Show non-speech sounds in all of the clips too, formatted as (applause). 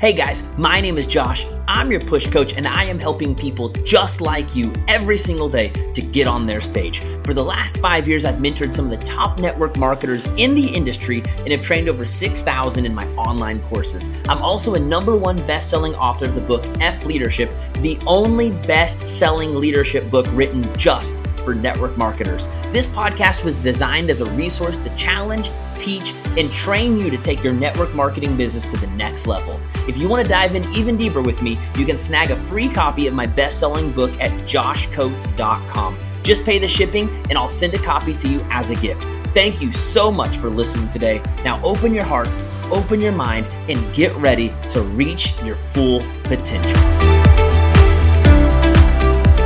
Hey guys, my name is Josh. I'm your push coach, and I am helping people just like you every single day to get on their stage. For the last five years, I've mentored some of the top network marketers in the industry and have trained over 6,000 in my online courses. I'm also a number one best selling author of the book F Leadership, the only best selling leadership book written just for network marketers. This podcast was designed as a resource to challenge, teach, and train you to take your network marketing business to the next level. If you want to dive in even deeper with me, you can snag a free copy of my best selling book at joshcoats.com. Just pay the shipping, and I'll send a copy to you as a gift. Thank you so much for listening today. Now open your heart, open your mind, and get ready to reach your full potential.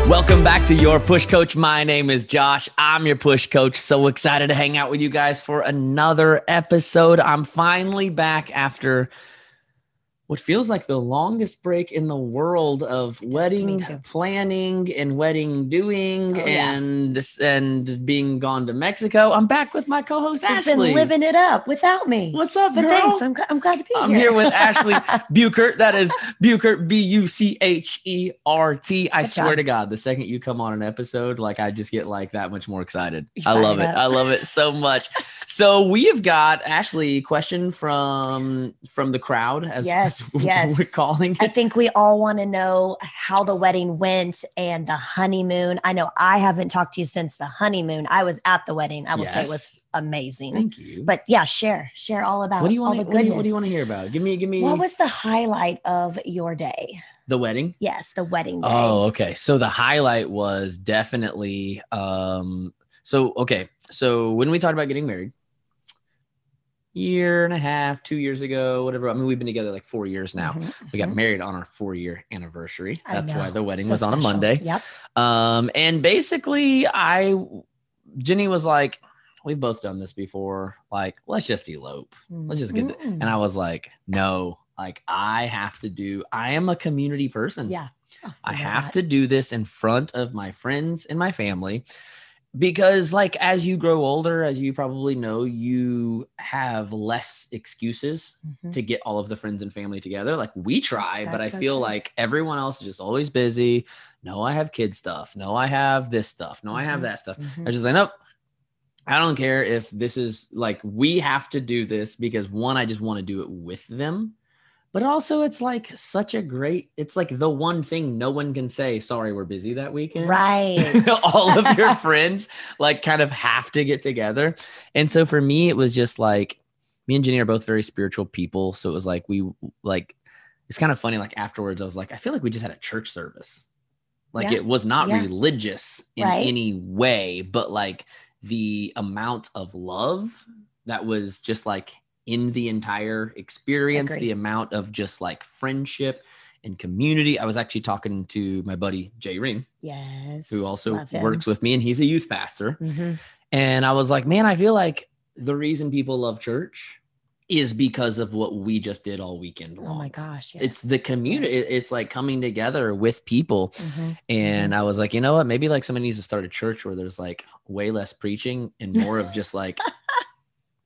Welcome back to your push coach. My name is Josh. I'm your push coach. So excited to hang out with you guys for another episode. I'm finally back after what feels like the longest break in the world of wedding planning and wedding doing oh, yeah. and and being gone to Mexico. I'm back with my co-host He's Ashlee. been living it up without me. What's up, but girl? thanks. I'm, I'm glad to be here. I'm here. with Ashlee (laughs) Buchert. That is Buchert, B U C H E R T. I Good swear job. to God, the second you come on an episode, like I just get like that much more excited. I love it. it. I love it so much. (laughs) so we have got Ashlee question from from the crowd as yes, (laughs) yes we're calling. I think we all want to know how the wedding went and the honeymoon. I know I haven't talked to you since the honeymoon. I was at the wedding. I will yes. say it was amazing. Thank you. But yeah, share share all about what do you want? To, what, what do you want to hear about? Give me give me. What was the highlight of your day? The wedding. Yes, the wedding day. Oh, okay. So the highlight was definitely. um So okay, so when we talked about getting married year and a half, two years ago, whatever. I mean, we've been together like four years now. Mm-hmm. We got mm-hmm. married on our four year anniversary. That's why the wedding so was special. on a Monday. Yep. Um, and basically, I, Jenny was like, we've both done this before. Like, let's just elope. Let's just get mm-hmm. And I was like, no, like I have to do, I am a community person. Yeah. Oh, I have that. to do this in front of my friends and my family because like as you grow older as you probably know you have less excuses mm-hmm. to get all of the friends and family together like we try That's but i so feel true. like everyone else is just always busy no i have kid stuff no i have this stuff no mm-hmm. i have mm-hmm. that stuff mm-hmm. i just like nope i don't care if this is like we have to do this because one i just want to do it with them but also it's like such a great it's like the one thing no one can say sorry we're busy that weekend (laughs) right all of your (laughs) friends like kind of have to get together and so for me it was just like me and jenny are both very spiritual people so it was like we like it's kind of funny like afterwards i was like i feel like we just had a church service like yeah. it was not yeah. religious in right. any way but like the amount of love that was just like in the entire experience, the amount of just like friendship and community. I was actually talking to my buddy Jay Ring, yes, who also works with me, and he's a youth pastor. Mm-hmm. And I was like, man, I feel like the reason people love church is because of what we just did all weekend long. Oh my gosh. Yes. It's the community. Yes. It's like coming together with people. Mm-hmm. And mm-hmm. I was like, you know what? Maybe like somebody needs to start a church where there's like way less preaching and more of just like (laughs)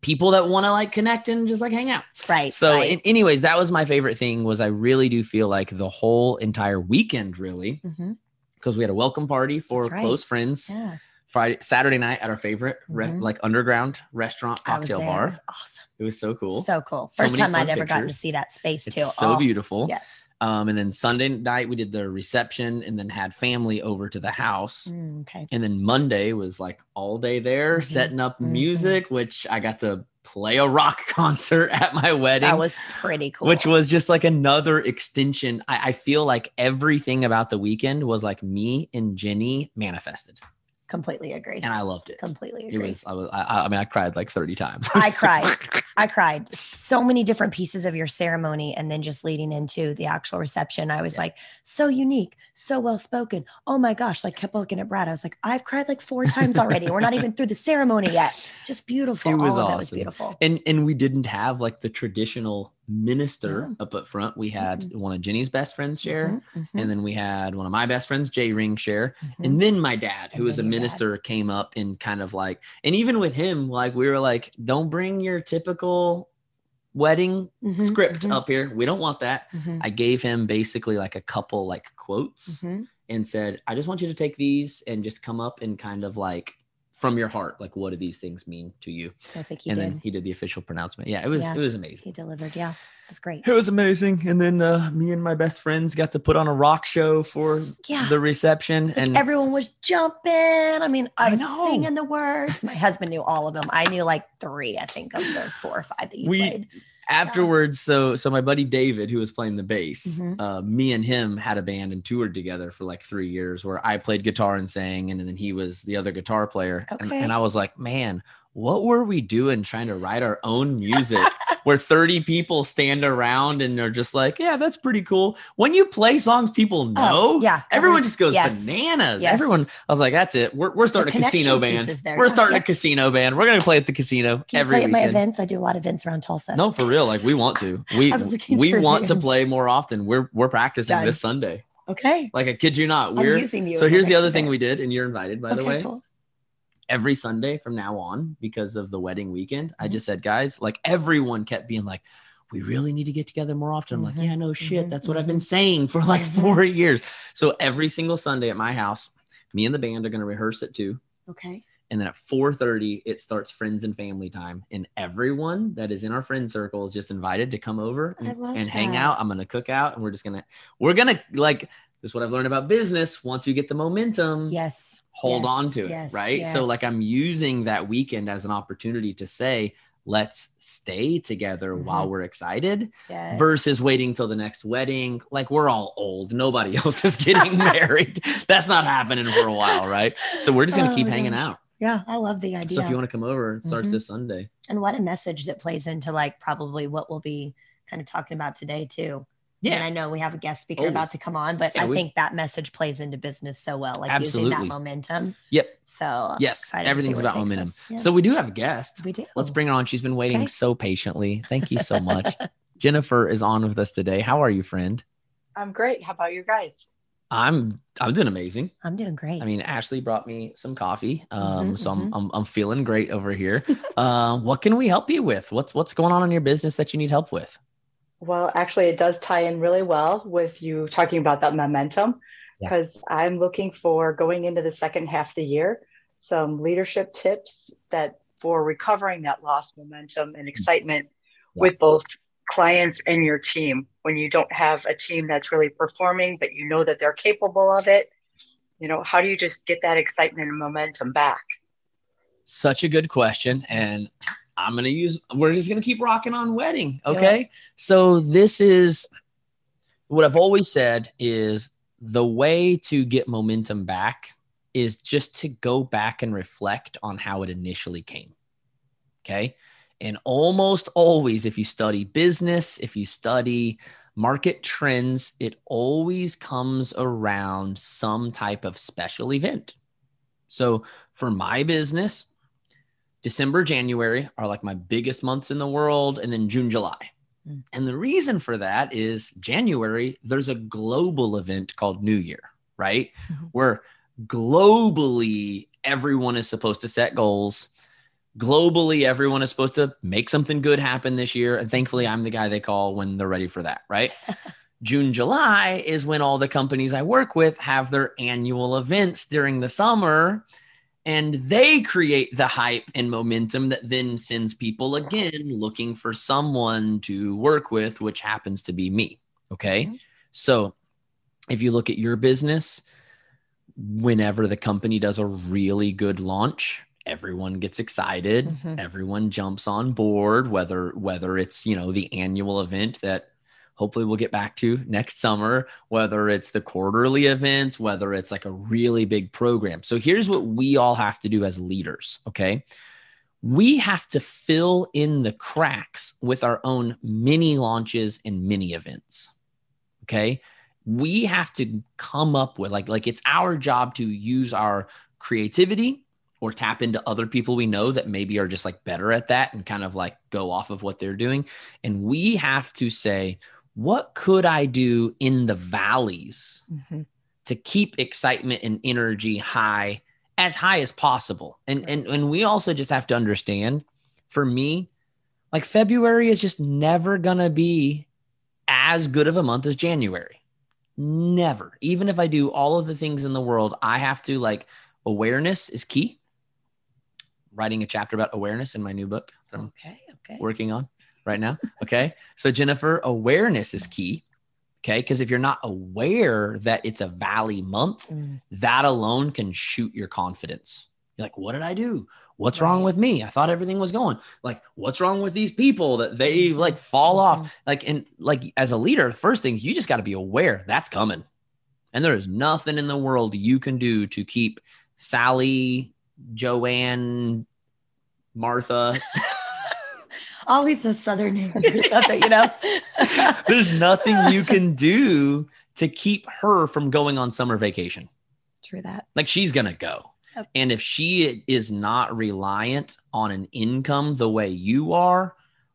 people that want to like connect and just like hang out. Right. So, right. In, anyways, that was my favorite thing. Was I really do feel like the whole entire weekend, really, because mm-hmm. we had a welcome party for right. close friends. Yeah. Friday, Saturday night at our favorite mm-hmm. re- like underground restaurant cocktail bar. It was awesome. It was so cool. So cool. First so time I'd ever gotten to see that space it's too. So oh, beautiful. Yes. Um, and then Sunday night we did the reception and then had family over to the house. Mm, okay. And then Monday was like all day there, mm-hmm. setting up mm-hmm. music, which I got to play a rock (laughs) concert at my wedding. That was pretty cool. Which was just like another extension. I, I feel like everything about the weekend was like me and Jenny manifested. Completely agree. And I loved it. Completely agree. It was, I, was, I, I mean, I cried like 30 times. I cried. (laughs) I cried. So many different pieces of your ceremony. And then just leading into the actual reception, I was yeah. like, so unique, so well spoken. Oh my gosh. Like, kept looking at Brad. I was like, I've cried like four times already. We're not even through the ceremony yet. Just beautiful. It was All awesome. It was beautiful. And, and we didn't have like the traditional minister up up front. We had mm-hmm. one of Jenny's best friends share, mm-hmm, mm-hmm. and then we had one of my best friends, Jay Ring, share, mm-hmm. and then my dad, who was a minister, dad. came up and kind of like, and even with him, like we were like, don't bring your typical wedding Mhm, script up here. We don't want that. I gave him basically like a couple like quotes and said, I just want you to take these and just come up and kind of like from your heart, like what do these things mean to you? I think he and did. then he did the official pronouncement. Yeah, it was Yeah. it was amazing. he delivered. Yeah, it was great. It was amazing. And then uh, me and my best friends got to put on a rock show for Yeah. the reception. Like, and everyone was jumping. I mean, I I was know. singing the words. My husband knew all of them. I knew like three, I think, of the four or five that you We- played. Afterwards, so so my buddy David, who was playing the bass, Mhm. uh, me and him had a band and toured together for like three years where I played guitar and sang, and then he was the other guitar player. And, and I was like, man, what were we doing trying to write our own music (laughs) where 30 people stand around and they're just like, yeah, that's pretty cool. When you play songs people oh, know, Oh, yeah, everyone just goes yes. bananas. Yes. Everyone, I was like, that's it. We're, we're starting a casino band. piece is there, We're starting yeah. a casino band. We're going to play at the casino Can every play at my events? I do a lot of events around Tulsa. No, for real. Like we want to. We (laughs) I was looking we want to play more often. We're we're practicing Done. this Sunday. Okay. Like I kid you not. We're using you. so here's the other thing we did, and you're invited by the way. cool. Every Sunday from now on, because of the wedding weekend, I Mhm. just said, guys, like everyone kept being like, we really need to get together more often. I'm like, Mhm, yeah, no shit. mhm, That's what I've mhm. been saying for like Mhm. four (laughs) years. So every single Sunday at my house, me and the band are gonna rehearse it too. Okay. And then at 4:30, it starts friends and family time. And everyone that is in our friend circle is just invited to come over and, and hang out. I'm gonna cook out and we're just gonna we're gonna like this is what I've learned about business. Once you get the momentum, Yes. Hold yes, on to it. yes, right. So like. I'm using that weekend as an opportunity to say, let's stay together while we're excited Yes. versus waiting till the next wedding. Like we're all old. Nobody (laughs) else is getting (laughs) married. That's not happening for a while, right? So we're just gonna Oh keep hanging gosh. out. Yeah, I love the idea. So if you want to come over, it starts Mhm. this Sunday. and what a message that plays into like probably what we'll be kind of talking about today too. And Yeah, I know we have a guest speaker about to come on, but Yeah, I we- think that message plays into business so well, like using that momentum. Yep. So I'm yes, excited to see everything's about momentum. Yeah. So we do have a guest. we do. Let's bring her on. She's been waiting Okay. so patiently. Thank you so (laughs) much. Jennifer is on with us today. How are you, friend? I'm great. How about you guys? I'm I'm doing amazing. I'm doing great. I mean, Ashlee brought me some coffee, um, Mhm, so I'm, mhm. I'm I'm feeling great over here. (laughs) uh, what can we help you with? What's what's going on in your business that you need help with? Well, actually, it does tie in really well with you talking about that momentum Yeah. because I'm looking for going into the second half of the year some leadership tips that for recovering that lost momentum and mm-hmm. excitement Yeah. with both clients and your team when you don't have a team that's really performing, but you know that they're capable of it. You know, how do you just get that excitement and momentum back? Such a good question, and I'm gonna use. We're just gonna keep rocking on wedding. Okay, so this is what I've always said is the way to get momentum back is just to go back and reflect on how it initially came. Okay. And almost always, if you study business, if you study market trends, it always comes around some type of special event. So for my business, December, January are like my biggest months in the world, and then June, July. Mm. And the reason for that is January, there's a global event called New Year, right? (laughs) Where globally everyone is supposed to set goals. Globally, everyone is supposed to make something good happen this year. And thankfully, I'm the guy they call when they're ready for that, right? (laughs) June, July is when all the companies I work with have their annual events during the summer and they create the hype and momentum that then sends people again looking for someone to work with, which happens to be me. Okay. Mhm. So if you look at your business, whenever the company does a really good launch, everyone gets excited Mhm. everyone jumps on board whether whether it's you know the annual event that hopefully we'll get back to next summer whether it's the quarterly events whether it's like a really big program. So here's what we all have to do as leaders okay? We have to fill in the cracks with our own mini launches and mini events okay? We have to come up with like like it's our job to use our creativity or tap into other people we know that maybe are just like better at that and kind of like go off of what they're doing. And we have to say what could i do in the valleys Mhm. to keep excitement and energy high as high as possible and and and we also just have to understand for me Like February is just never to be as good of a month as January. Never. Even if I do all of the things in the world, I have to like awareness is key. Writing a chapter about awareness in my new book that I'm Okay. Okay. working on right now. Okay. So, Jennifer, awareness is key. Okay. Because if you're not aware that it's a valley month, Mm, that alone can shoot your confidence. You're like, what did I do? What's wrong with me? I thought everything was going. Like, what's wrong with these people that they like fall off? Mhm. Like, and like as a leader, first thing you just got to be aware that's coming. And there is nothing in the world you can do to keep Sally, Joanne, Martha. Always the southern names or something, you know. (laughs) There's nothing you can do to keep her from going on summer vacation. True that. Like she's going to go. Yep. And if she is not reliant on an income the way you are,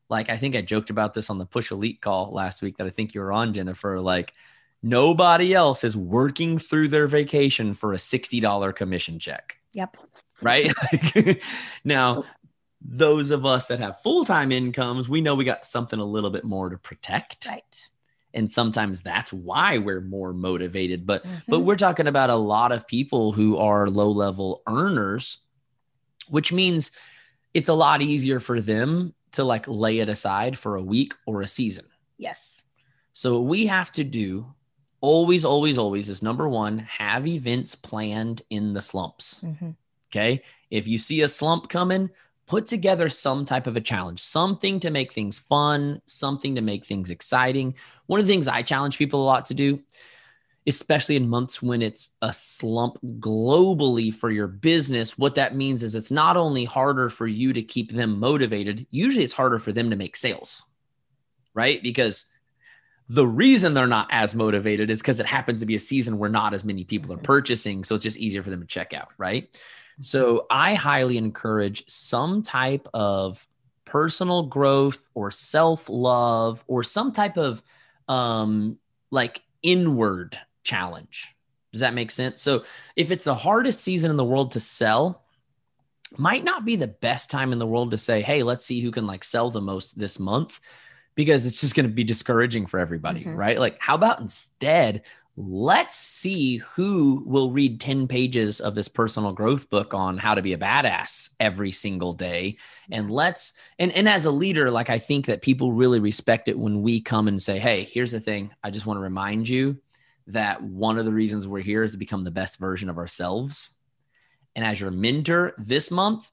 like I think I joked about this on the Push Elite call last week that I think you were on, Jennifer. Like nobody else is working through their vacation for a $60 commission check, Yep. right? (laughs) Now, those of us that have full time incomes, we know we got something a little bit more to protect. Right. And sometimes that's why we're more motivated. But but Mhm. we're talking about a lot of people who are low level earners, which means it's a lot easier for them to like lay it aside for a week or a season. yes. So what we have to do always, always, always is number one, have events planned in the slumps. Mhm. Okay. If you see a slump coming, put together some type of a challenge, something to make things fun, something to make things exciting. One of the things I challenge people a lot to do, especially in months when it's a slump globally for your business, what that means is it's not only harder for you to keep them motivated, usually it's harder for them to make sales, right? Because the reason they're not as motivated is because it happens to be a season where not as many people are purchasing. So it's just easier for them to check out, right? So I highly encourage some type of personal growth or self love or some type of um, like inward challenge. Does that make sense? So if it's the hardest season in the world to sell, might not be the best time in the world to say, hey, let's see who can like sell the most this month because it's just going to be discouraging for everybody, Mhm. right? Like, how about instead, let's see who will read 10 pages of this personal growth book on how to be a badass every single day. And let's and and as a leader like i think that people really respect it when we come and say hey here's the thing. I just want to remind you that one of the reasons we're here is to become the best version of ourselves. And as your mentor this month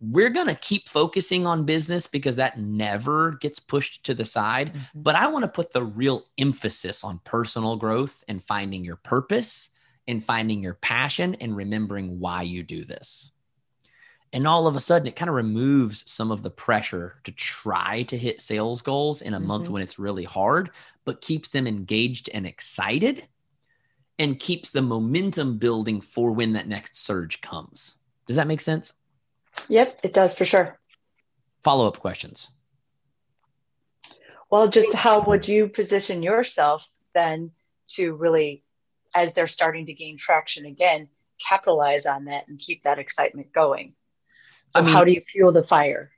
we're going to keep focusing on business because that never gets pushed to the side Mhm. but I want to put the real emphasis on personal growth and finding your purpose and finding your passion and remembering why you do this. And all of a sudden, it kind of removes some of the pressure to try to hit sales goals in a month Mhm. when it's really hard, but keeps them engaged and excited and keeps the momentum building for when that next surge comes. Does that make sense? Yep, it does for sure. Follow up questions. Well, just how would you position yourself then to really, as they're starting to gain traction again, capitalize on that and keep that excitement going? So, I mean- how do you fuel the fire?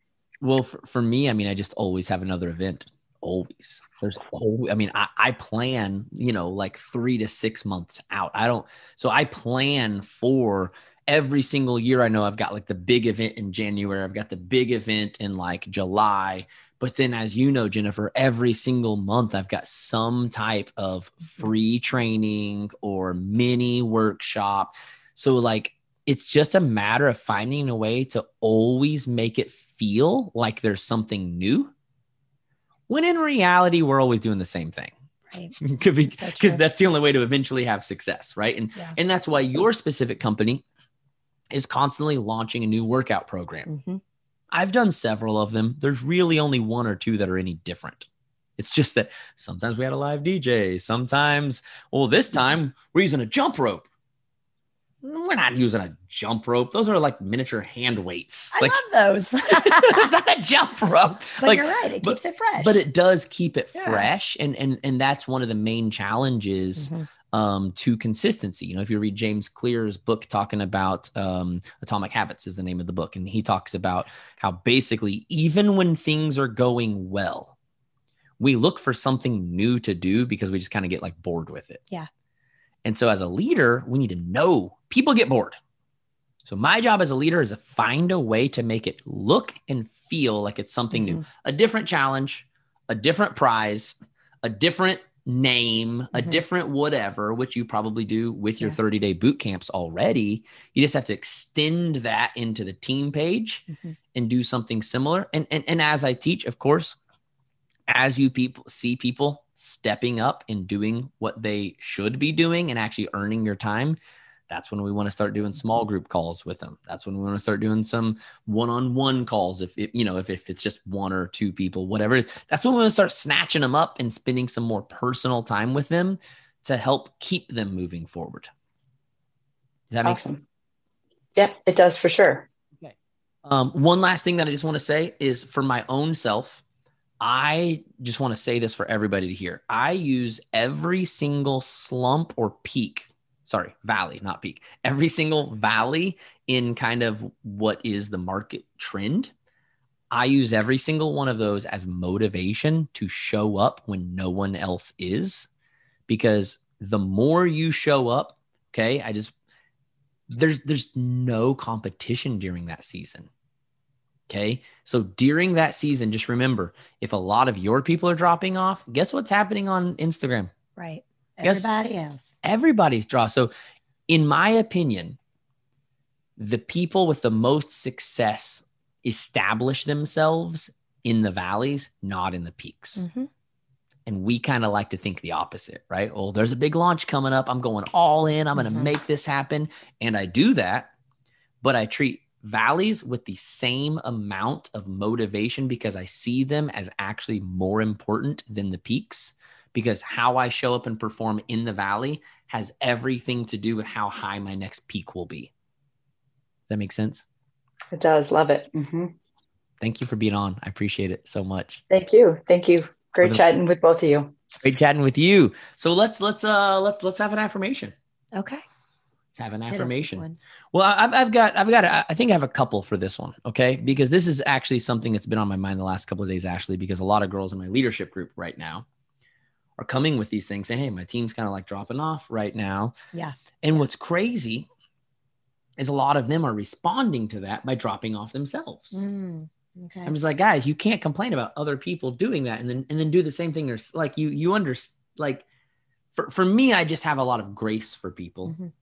Well, for, for me, I mean, I just always have another event. Always. There's always, I mean, I, I plan, you know, like three to six months out. I don't, so I plan for every single year. I know I've got like the big event in January, I've got the big event in like July. But then, as you know, Jennifer, every single month I've got some type of free training or mini workshop. So, like, it's just a matter of finding a way to always make it feel like there's something new when in reality we're always doing the same thing Right. (laughs) because So that's the only way to eventually have success right and Yeah. and that's why your specific company is constantly launching a new workout program Mhm. i've done several of them there's really only one or two that are any different it's just that sometimes we had a live dj sometimes well this time we're using a jump rope we're not using a jump rope those are like miniature hand weights I like love those. (laughs) it's not a jump rope but like you're right. It but- keeps it fresh. but it does keep it Yeah. fresh and and and that's one of the main challenges Mhm. Um, to consistency. You know, if you read James Clear's book talking about um, Atomic Habits, is the name of the book, and he talks about how basically even when things are going well, we look for something new to do because we just kind of get like bored with it. Yeah. And so as a leader, we need to know people get bored. So my job as a leader is to find a way to make it look and feel like it's something Mhm. new, a different challenge, a different prize, a different name, a Mhm. different whatever, which you probably do with your Yeah. 30 day boot camps already. You just have to extend that into the team page Mhm. and do something similar. And, and, and as I teach, of course, as you people see people stepping up and doing what they should be doing and actually earning your time, that's when we want to start doing small group calls with them. That's when we want to start doing some one-on-one calls. If it, you know, if, if it's just one or two people, whatever it is, that's when we want to start snatching them up and spending some more personal time with them to help keep them moving forward. Does that make sense? Awesome. Yep, it does for sure. Um, one last thing that I just want to say is for my own self, I just want to say this for everybody to hear. I use every single slump or peak, sorry, valley, not peak, every single valley in kind of what is the market trend. I use every single one of those as motivation to show up when no one else is. Because the more you show up, okay, I just there's there's no competition during that season. Okay. So during that season, just remember if a lot of your people are dropping off, guess what's happening on Instagram? Right. Yes. Everybody else. Everybody's draw. So, in my opinion, the people with the most success establish themselves in the valleys, not in the peaks. Mhm. And we kind of like to think the opposite, right? Well, there's a big launch coming up. I'm going all in. I'm going to make this happen. And I do that, but I treat valleys with the same amount of motivation because I see them as actually more important than the peaks. Because how I show up and perform in the valley has everything to do with how high my next peak will be. Does that make sense? It does. Love it. hmm Thank you for being on. I appreciate it so much. Thank you. Thank you. Great What chatting with both of you. Great chatting with you. So let's let's uh let's let's have an affirmation. Okay. Let's have an Hit us with affirmation. Well, I- I've, I've got, I've got, I think I have a couple for this one. Okay. Because this is actually something that's been on my mind the last couple of days, Ashlee, because a lot of girls in my leadership group right now are coming with these things saying, Hey, my team's kind of like dropping off right now. Yeah. And what's crazy is a lot of them are responding to that by dropping off themselves. Mm, okay. I'm just like, guys, you can't complain about other people doing that and then, and then do the same thing. or like, you, you under like, for, for me, I just have a lot of grace for people Mhm.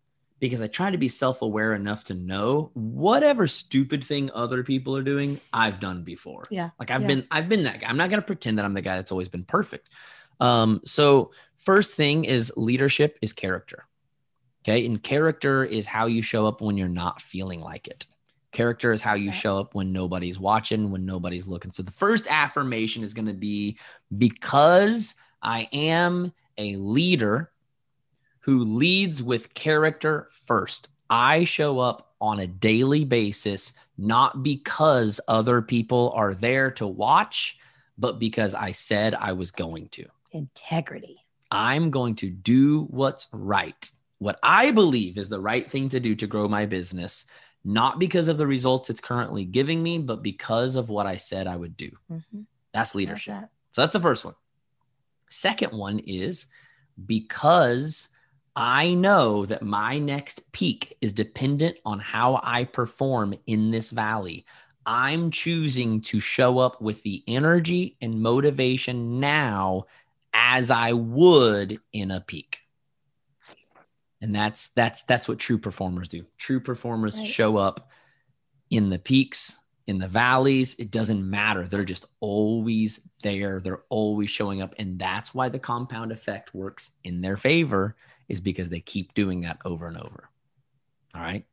because I try to be self aware enough to know whatever stupid thing other people are doing, I've done before. Yeah. Like I've Yeah. been, I've been that guy. I'm not going to pretend that I'm the guy that's always been perfect. Um, so first thing is leadership is character. Okay. And character is how you show up when you're not feeling like it. Character is how you Okay. show up when nobody's watching, when nobody's looking. So the first affirmation is going to be because I am a leader who leads with character first. I show up on a daily basis, not because other people are there to watch, but because I said I was going to. Integrity. I'm going to do what's right, what I believe is the right thing to do to grow my business, not because of the results it's currently giving me, but because of what I said I would do. Mhm. That's leadership. that. So that's the first one. Second one is because I know that my next peak is dependent on how I perform in this valley. I'm choosing to show up with the energy and motivation now as I would in a peak. And that's that's that's what true performers do. True performers Right. show up in the peaks, in the valleys. It doesn't matter. They're just always there. They're always showing up. And that's why the compound effect works in their favor, is because they keep doing that over and over. All right.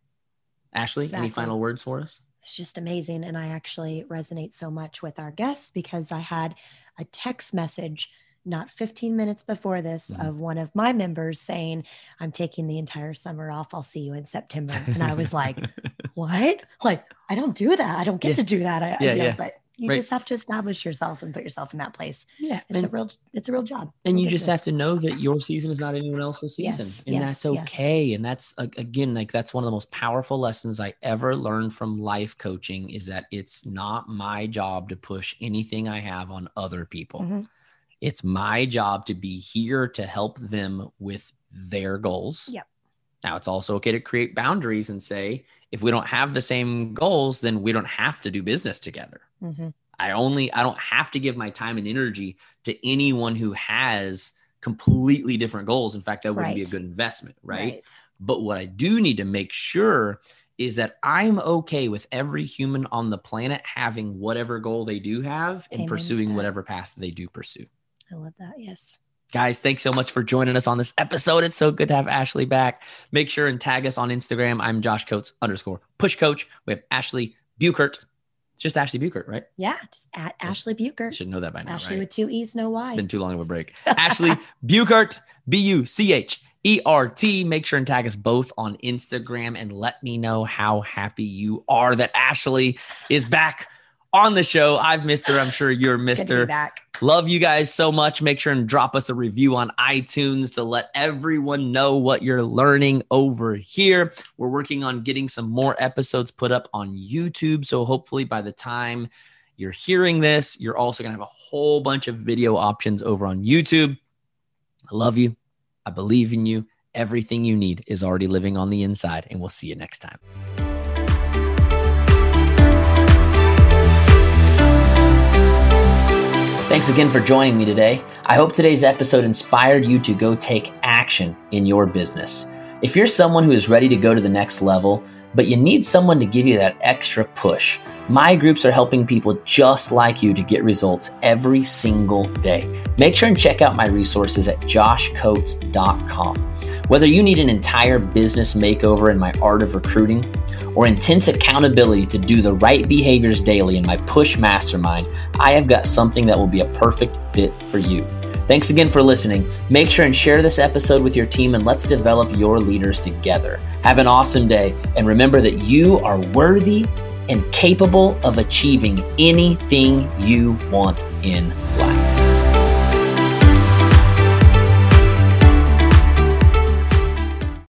Ashlee, any final words for us? It's just amazing. And I actually resonate so much with our guests because I had a text message not 15 minutes before this Mhm. of one of my members saying, I'm taking the entire summer off. I'll see you in September. And I was like, (laughs) what? Like, I don't do that. I don't get Yeah. to do that. I, Yeah, you know, yeah. But You Right. just have to establish yourself and put yourself in that place. Yeah. It's And, a real it's a real job. and you just have to know that your season is not anyone else's season. Yes, and yes, that's yes. okay. And that's again, like that's one of the most powerful lessons I ever learned from life coaching is that it's not my job to push anything I have on other people. Mhm. It's my job to be here to help them with their goals. Yep. Now, it's also okay to create boundaries and say, if we don't have the same goals, then we don't have to do business together. Mhm. I only, I don't have to give my time and energy to anyone who has completely different goals. In fact, that wouldn't be a good investment, right? But what I do need to make sure is that I'm okay with every human on the planet having whatever goal they do have and Amen pursuing whatever path they do pursue. I love that. Yes. Guys, thanks so much for joining us on this episode. It's so good to have Ashlee back. Make sure and tag us on Instagram. I'm Josh Coats underscore push coach. We have Ashlee Buchert. It's just Ashlee Buchert, right? Yeah. Just at Ashlee You Bucher. should know that by now, Ashlee right? with two E's, no Y. It's been too long of a break. (laughs) Ashlee Buchert, B U C H E R T. Make sure and tag us both on Instagram and let me know how happy you are that Ashlee is back on the show. I've missed her. I'm sure you're Good missed her. back. Love you guys so much. Make sure and drop us a review on iTunes to let everyone know what you're learning over here. We're working on getting some more episodes put up on YouTube. So hopefully by the time you're hearing this, you're also going to have a whole bunch of video options over on YouTube. I love you. I believe in you. Everything you need is already living on the inside. And we'll see you next time. Thanks again for joining me today. I hope today's episode inspired you to go take action in your business. If you're someone who is ready to go to the next level, but you need someone to give you that extra push, my groups are helping people just like you to get results every single day. Make sure and check out my resources at joshcoats.com. Whether you need an entire business makeover in my art of recruiting or intense accountability to do the right behaviors daily in my push mastermind, I have got something that will be a perfect fit for you. Thanks again for listening. Make sure and share this episode with your team and let's develop your leaders together. Have an awesome day and remember that you are worthy and capable of achieving anything you want in life.